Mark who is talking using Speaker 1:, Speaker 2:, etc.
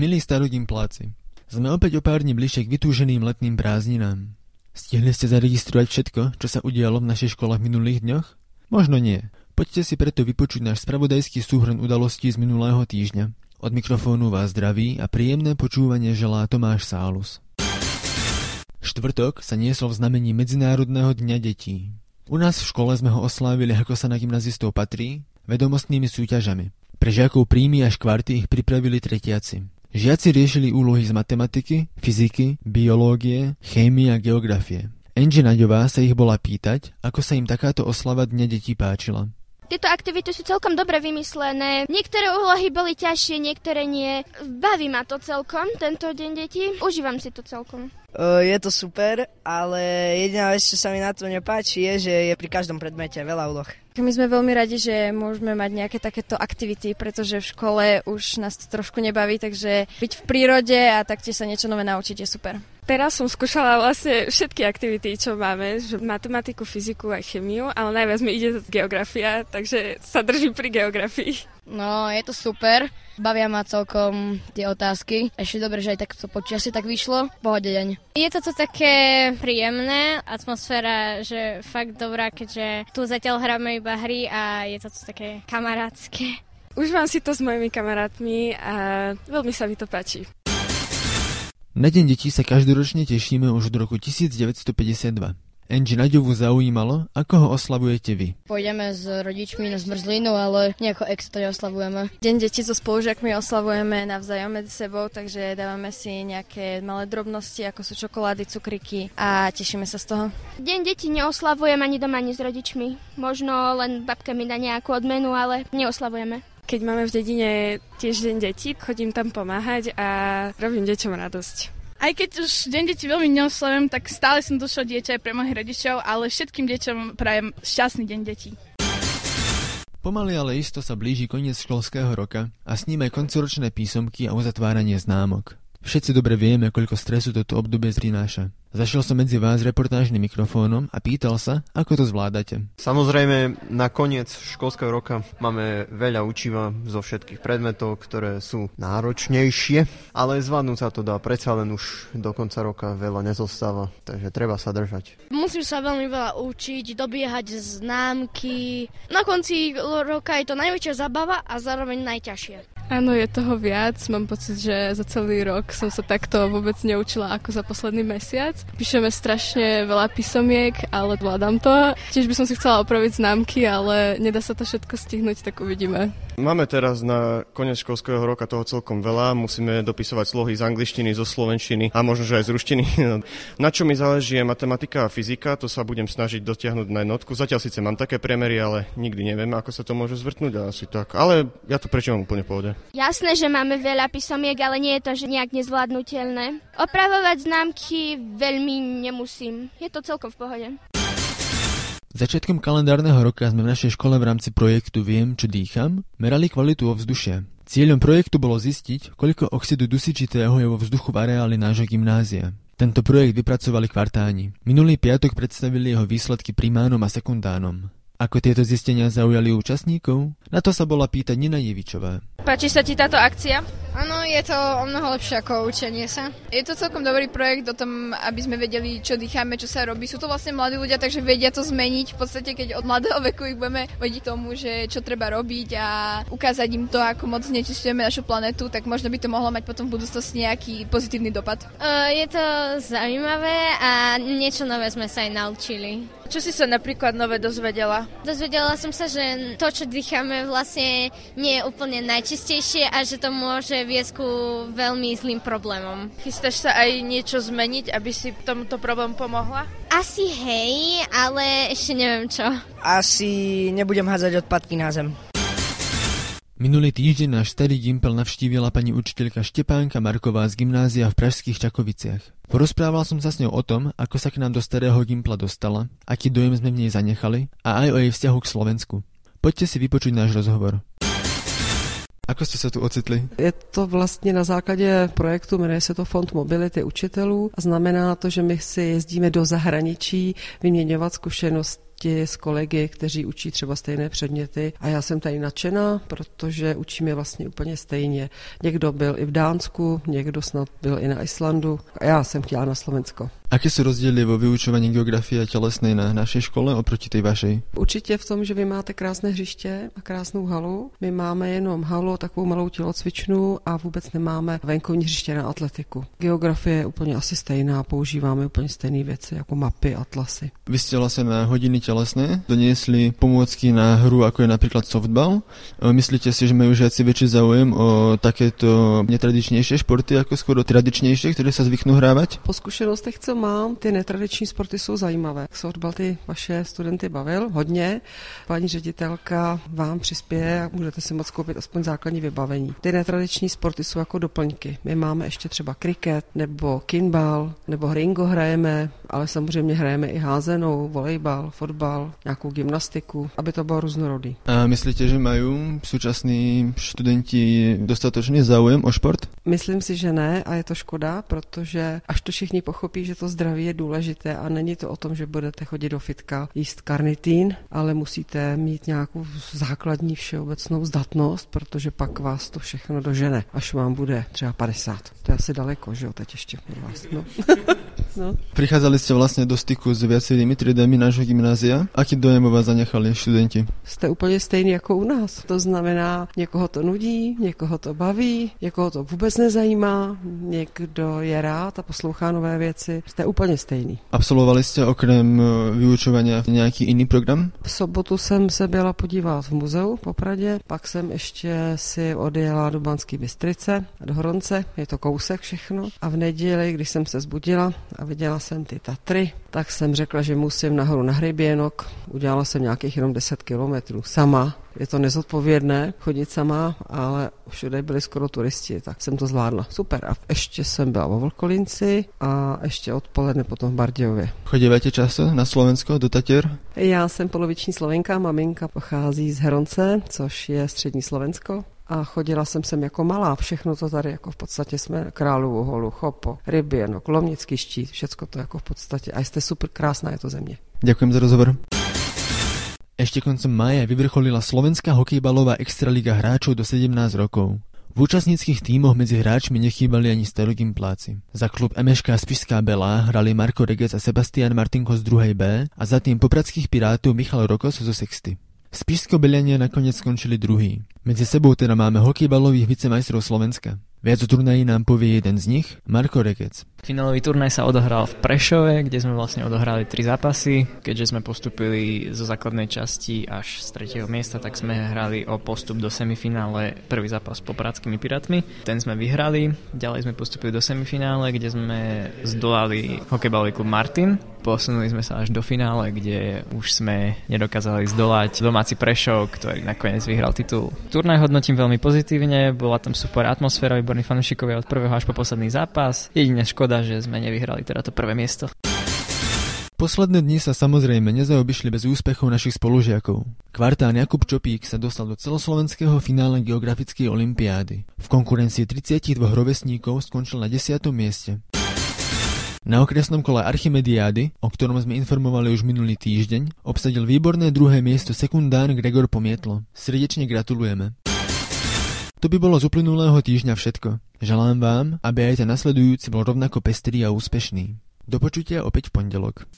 Speaker 1: Milí starogimpláci, sme opäť o pár dní bližšie k vytúženým letným prázdninám. Stihli ste zaregistrovať všetko, čo sa udialo v našej škole v minulých dňoch? Možno nie. Poďte si preto vypočuť náš spravodajský súhrn udalostí z minulého týždňa. Od mikrofónu vás zdraví a príjemné počúvanie želá Tomáš Sálus. Štvrtok sa niesol v znamení Medzinárodného dňa detí. U nás v škole sme ho oslávili, ako sa na gymnazistov patrí, vedomostnými súťažami. Pre žiakov príjmy až kvarty ich pripravili tretiaci. Žiaci riešili úlohy z matematiky, fyziky, biológie, chémie a geografie. Angie Naďová sa ich bola pýtať, ako sa im takáto oslava Dňa detí páčila.
Speaker 2: Tieto aktivity sú celkom dobre vymyslené. Niektoré úlohy boli ťažšie, niektoré nie. Baví ma to celkom, tento deň detí. Užívam si to celkom.
Speaker 3: Je to super, ale jediná vec, čo sa mi na to nepáči, je, že je pri každom predmete veľa úloh.
Speaker 4: My sme veľmi radi, že môžeme mať nejaké takéto aktivity, pretože v škole už nás to trošku nebaví, takže byť v prírode a taktiež sa niečo nové naučiť je super.
Speaker 5: Teraz som skúšala vlastne všetky aktivity, čo máme, že matematiku, fyziku a chemiu, ale najviac mi ide geografia, takže sa držím pri geografii.
Speaker 6: No, je to super. Bavia ma celkom tie otázky. Ešte dobre, že aj takto počasie tak vyšlo. Pohode deň.
Speaker 7: Je to také príjemné, atmosféra, že fakt dobrá, keďže tu zatiaľ hráme iba hry a je to také kamarátske.
Speaker 5: Užívam si to s mojimi kamarátmi a veľmi sa mi to páči.
Speaker 1: Na Deň detí sa každoročne tešíme už od roku 1952. Angie Naďovu zaujímalo, ako ho oslavujete vy.
Speaker 6: Pôjdeme s rodičmi na zmrzlinu, ale nejako extra oslavujeme.
Speaker 4: Deň detí so spolužiakmi oslavujeme navzájom medzi sebou, takže dávame si nejaké malé drobnosti, ako sú čokolády, cukriky a tešíme sa z toho.
Speaker 2: Deň detí neoslavujem ani doma, ani s rodičmi. Možno len babka mi dá nejakú odmenu, ale neoslavujeme.
Speaker 5: Keď máme v dedine tiež deň detí, chodím tam pomáhať a robím deťom radosť.
Speaker 8: Aj keď už deň detí veľmi neoslavujem, tak stále som došlo dieťa aj pre mojich rodičov, ale všetkým deťom prajem šťastný deň detí.
Speaker 1: Pomaly ale isto sa blíži koniec školského roka a s ním aj koncoročné písomky a uzatváranie známok. Všetci dobre vieme, koľko stresu toto obdobie zrináša. Zašiel som medzi vás reportážnym mikrofónom a pýtal sa, ako to zvládate.
Speaker 9: Samozrejme, na koniec školského roka máme veľa učiva zo všetkých predmetov, ktoré sú náročnejšie, ale zvládnuť sa to dá, predsa len už do konca roka veľa nezostáva, takže treba sa držať.
Speaker 10: Musím sa veľmi veľa učiť, dobiehať známky. Na konci roka je to najväčšia zabava a zároveň najťažšie.
Speaker 5: Áno, je toho viac. Mám pocit, že za celý rok som sa takto vôbec neučila ako za posledný mesiac. Píšeme strašne veľa písomiek, ale vládam to. Tiež by som si chcela opraviť známky, ale nedá sa to všetko stihnúť, tak uvidíme.
Speaker 11: Máme teraz na koniec školského roka toho celkom veľa. Musíme dopisovať slohy z angličtiny, zo slovenčiny a možno, že aj z ruštiny. na čo mi záleží je matematika a fyzika, to sa budem snažiť dotiahnuť na jednotku. Zatiaľ síce mám také premery, ale nikdy neviem, ako sa to môže zvrtnúť asi tak. Ale ja to prečítam úplne pohode.
Speaker 2: Jasné, že máme veľa písomiek, ale nie je to že nejak nezvládnutelné. Opravovať známky veľmi nemusím. Je to celkom v pohode.
Speaker 1: Začiatkom kalendárneho roka sme v našej škole v rámci projektu Viem, čo dýcham, merali kvalitu ovzdušia. Cieľom projektu bolo zistiť, koľko oxidu dusičitého je vo vzduchu v areáli nášho gymnázia. Tento projekt vypracovali kvartáni. Minulý piatok predstavili jeho výsledky primánom a sekundánom. Ako tieto zistenia zaujali účastníkov? Na to sa bola pýtať Nina Jevičová.
Speaker 12: Páči sa ti táto akcia?
Speaker 13: Áno, je to o mnoho lepšie ako učenie sa. Je to celkom dobrý projekt o tom, aby sme vedeli, čo dýchame, čo sa robí. Sú to vlastne mladí ľudia, takže vedia to zmeniť. V podstate, keď od mladého veku ich budeme vedieť tomu, že čo treba robiť a ukázať im to, ako moc znečistujeme našu planetu, tak možno by to mohlo mať potom v budúcnosti nejaký pozitívny dopad.
Speaker 7: Je to zaujímavé a niečo nové sme sa aj naučili.
Speaker 12: Čo si sa napríklad nové dozvedela?
Speaker 7: Dozvedela som sa, že to, čo dýchame, vlastne nie je úplne najčistejšie a že to môže viesť ku veľmi zlým problémom.
Speaker 12: Chystáš sa aj niečo zmeniť, aby si tomuto problému pomohla?
Speaker 7: Asi hej, ale ešte neviem čo.
Speaker 3: Asi nebudem hádzať odpadky na zem.
Speaker 1: Minulý týždeň náš starý Gimpel navštívila pani učiteľka Štepánka Marková z gymnázia v Pražských Čakoviciach. Porozprával som sa s ňou o tom, ako sa k nám do starého Gimpla dostala, aký dojem sme v nej zanechali a aj o jej vzťahu k Slovensku. Poďte si vypočuť náš rozhovor. Ako jste se tu ocitli?
Speaker 14: Je to vlastně na základě projektu, jmenuje se to Fond mobility učitelů a znamená to, že my si jezdíme do zahraničí vyměňovat zkušenosti zkušenosti s kolegy, kteří učí třeba stejné předměty a já jsem tady nadšená, protože učíme vlastně úplně stejně. Někdo byl i v Dánsku, někdo snad byl i na Islandu a já jsem chtěla na Slovensko.
Speaker 1: Aké sú rozdiely vo vyučovaní geografie a telesnej na našej škole oproti tej vašej?
Speaker 14: Určitě v tom, že vy máte krásné hřiště a krásnou halu. My máme jenom halu, takovou malou tělocvičnu a vůbec nemáme venkovní hřiště na atletiku. Geografie je úplně asi stejná, používáme úplně stejné věci jako mapy, atlasy.
Speaker 1: Vy ste vlastne na hodiny telesné doniesli pomôcky na hru, ako je napríklad softball. E, Myslíte si, že majú žiaci väčší záujem o takéto netradičnejšie športy, ako skôr o tradičnejšie, ktoré sa zvyknú hrávať?
Speaker 14: Po zkušenostech, co mám, ty netradiční sporty jsou zajímavé. Softball ty vaše studenty bavil hodně. Paní ředitelka vám přispěje a můžete si moc koupit aspoň základní vybavení. Ty netradiční sporty jsou jako doplňky. My máme ještě třeba kriket nebo kinbal nebo hringo hrajeme, ale samozřejmě hrajeme i házenou, volejbal, fotbal, nějakou gymnastiku, aby to bylo různorodý.
Speaker 1: A myslíte, že majú súčasní študenti dostatočný záujem o šport?
Speaker 14: Myslím si, že ne a je to škoda, protože až to všichni pochopí, že to zdraví je důležité a není to o tom, že budete chodit do fitka jíst karnitín, ale musíte mít nějakou základní všeobecnou zdatnost, protože pak vás to všechno dožene, až vám bude třeba 50. To je asi daleko, že jo, teď ještě od vás. No. no.
Speaker 1: Prichádzali ste vlastne do styku s viacerými triedami nášho gymnázia. Aký dojem vás zanechali študenti?
Speaker 14: Jste úplně stejný jako u nás. To znamená, někoho to nudí, někoho to baví, někoho to vůbec nezajímá, někdo je rád a poslouchá nové věci. Jste úplně stejný.
Speaker 1: Absolvovali ste okrem e, vyučovania nejaký iný program?
Speaker 14: V sobotu jsem se byla podívat v muzeu po Pradě, pak jsem ještě si odjela do Banské Bystrice, do Hronce, je to kousek všechno. A v neděli, když jsem se zbudila a viděla jsem ty Tatry, tak jsem řekla, že musím nahoru na hřeběnok. Udělala jsem nějakých jenom 10 kilometrů sama. Je to nezodpovědné chodit sama, ale všude byli skoro turisti, tak jsem to zvládla. Super. A ještě jsem byla vo Vlkolinci a ještě odpoledne potom v Bardějově.
Speaker 1: Chodívate často na Slovensko, do Tatier?
Speaker 14: Já jsem poloviční slovenka, maminka pochází z Heronce, což je střední Slovensko. A chodila jsem sem jako malá, všechno to tady jako v podstatě jsme Královu holu, Chopo, Ryběnok, Lomnický štít, všecko to jako v podstatě. A jste super krásná je to země.
Speaker 1: Ďakujem za rozhovor. Ešte koncom mája vyvrcholila slovenská hokejbalová extraliga hráčov do 17 rokov. V účastníckých tímoch medzi hráčmi nechýbali ani starogimpláci. Za klub MŠK Spišská Belá hrali Marko Regec a Sebastian Martinko z 2. B a za tým popradských pirátov Michal Rokos zo Sexty. Spišsko-Beliania nakoniec skončili druhý. Medzi sebou teda máme hokejbalových vicemajstrov Slovenska. Viac o turnaji nám povie jeden z nich, Marko Regec.
Speaker 15: Finálový turnaj sa odohral v Prešove, kde sme vlastne odohrali tri zápasy. Keďže sme postupili zo základnej časti až z tretieho miesta, tak sme hrali o postup do semifinále prvý zápas s popradskými pirátmi. Ten sme vyhrali, ďalej sme postupili do semifinále, kde sme zdolali hokejbalový klub Martin. Posunuli sme sa až do finále, kde už sme nedokázali zdolať domáci Prešov, ktorý nakoniec vyhral titul. Turnaj hodnotím veľmi pozitívne, bola tam super atmosféra, výborní fanúšikovia od prvého až po posledný zápas. Jedine škoda, že sme nevyhrali teda to prvé miesto.
Speaker 1: Posledné dni sa samozrejme nezaobišli bez úspechov našich spolužiakov. Kvartán Jakub Čopík sa dostal do celoslovenského finále geografickej olympiády. V konkurencii 32 rovesníkov skončil na 10. mieste. Na okresnom kole Archimediády, o ktorom sme informovali už minulý týždeň, obsadil výborné druhé miesto sekundán Gregor Pomietlo. Srdečne gratulujeme. To by bolo z uplynulého týždňa všetko. Želám vám, aby aj ten nasledujúci bol rovnako pestrý a úspešný. Do počutia opäť v pondelok.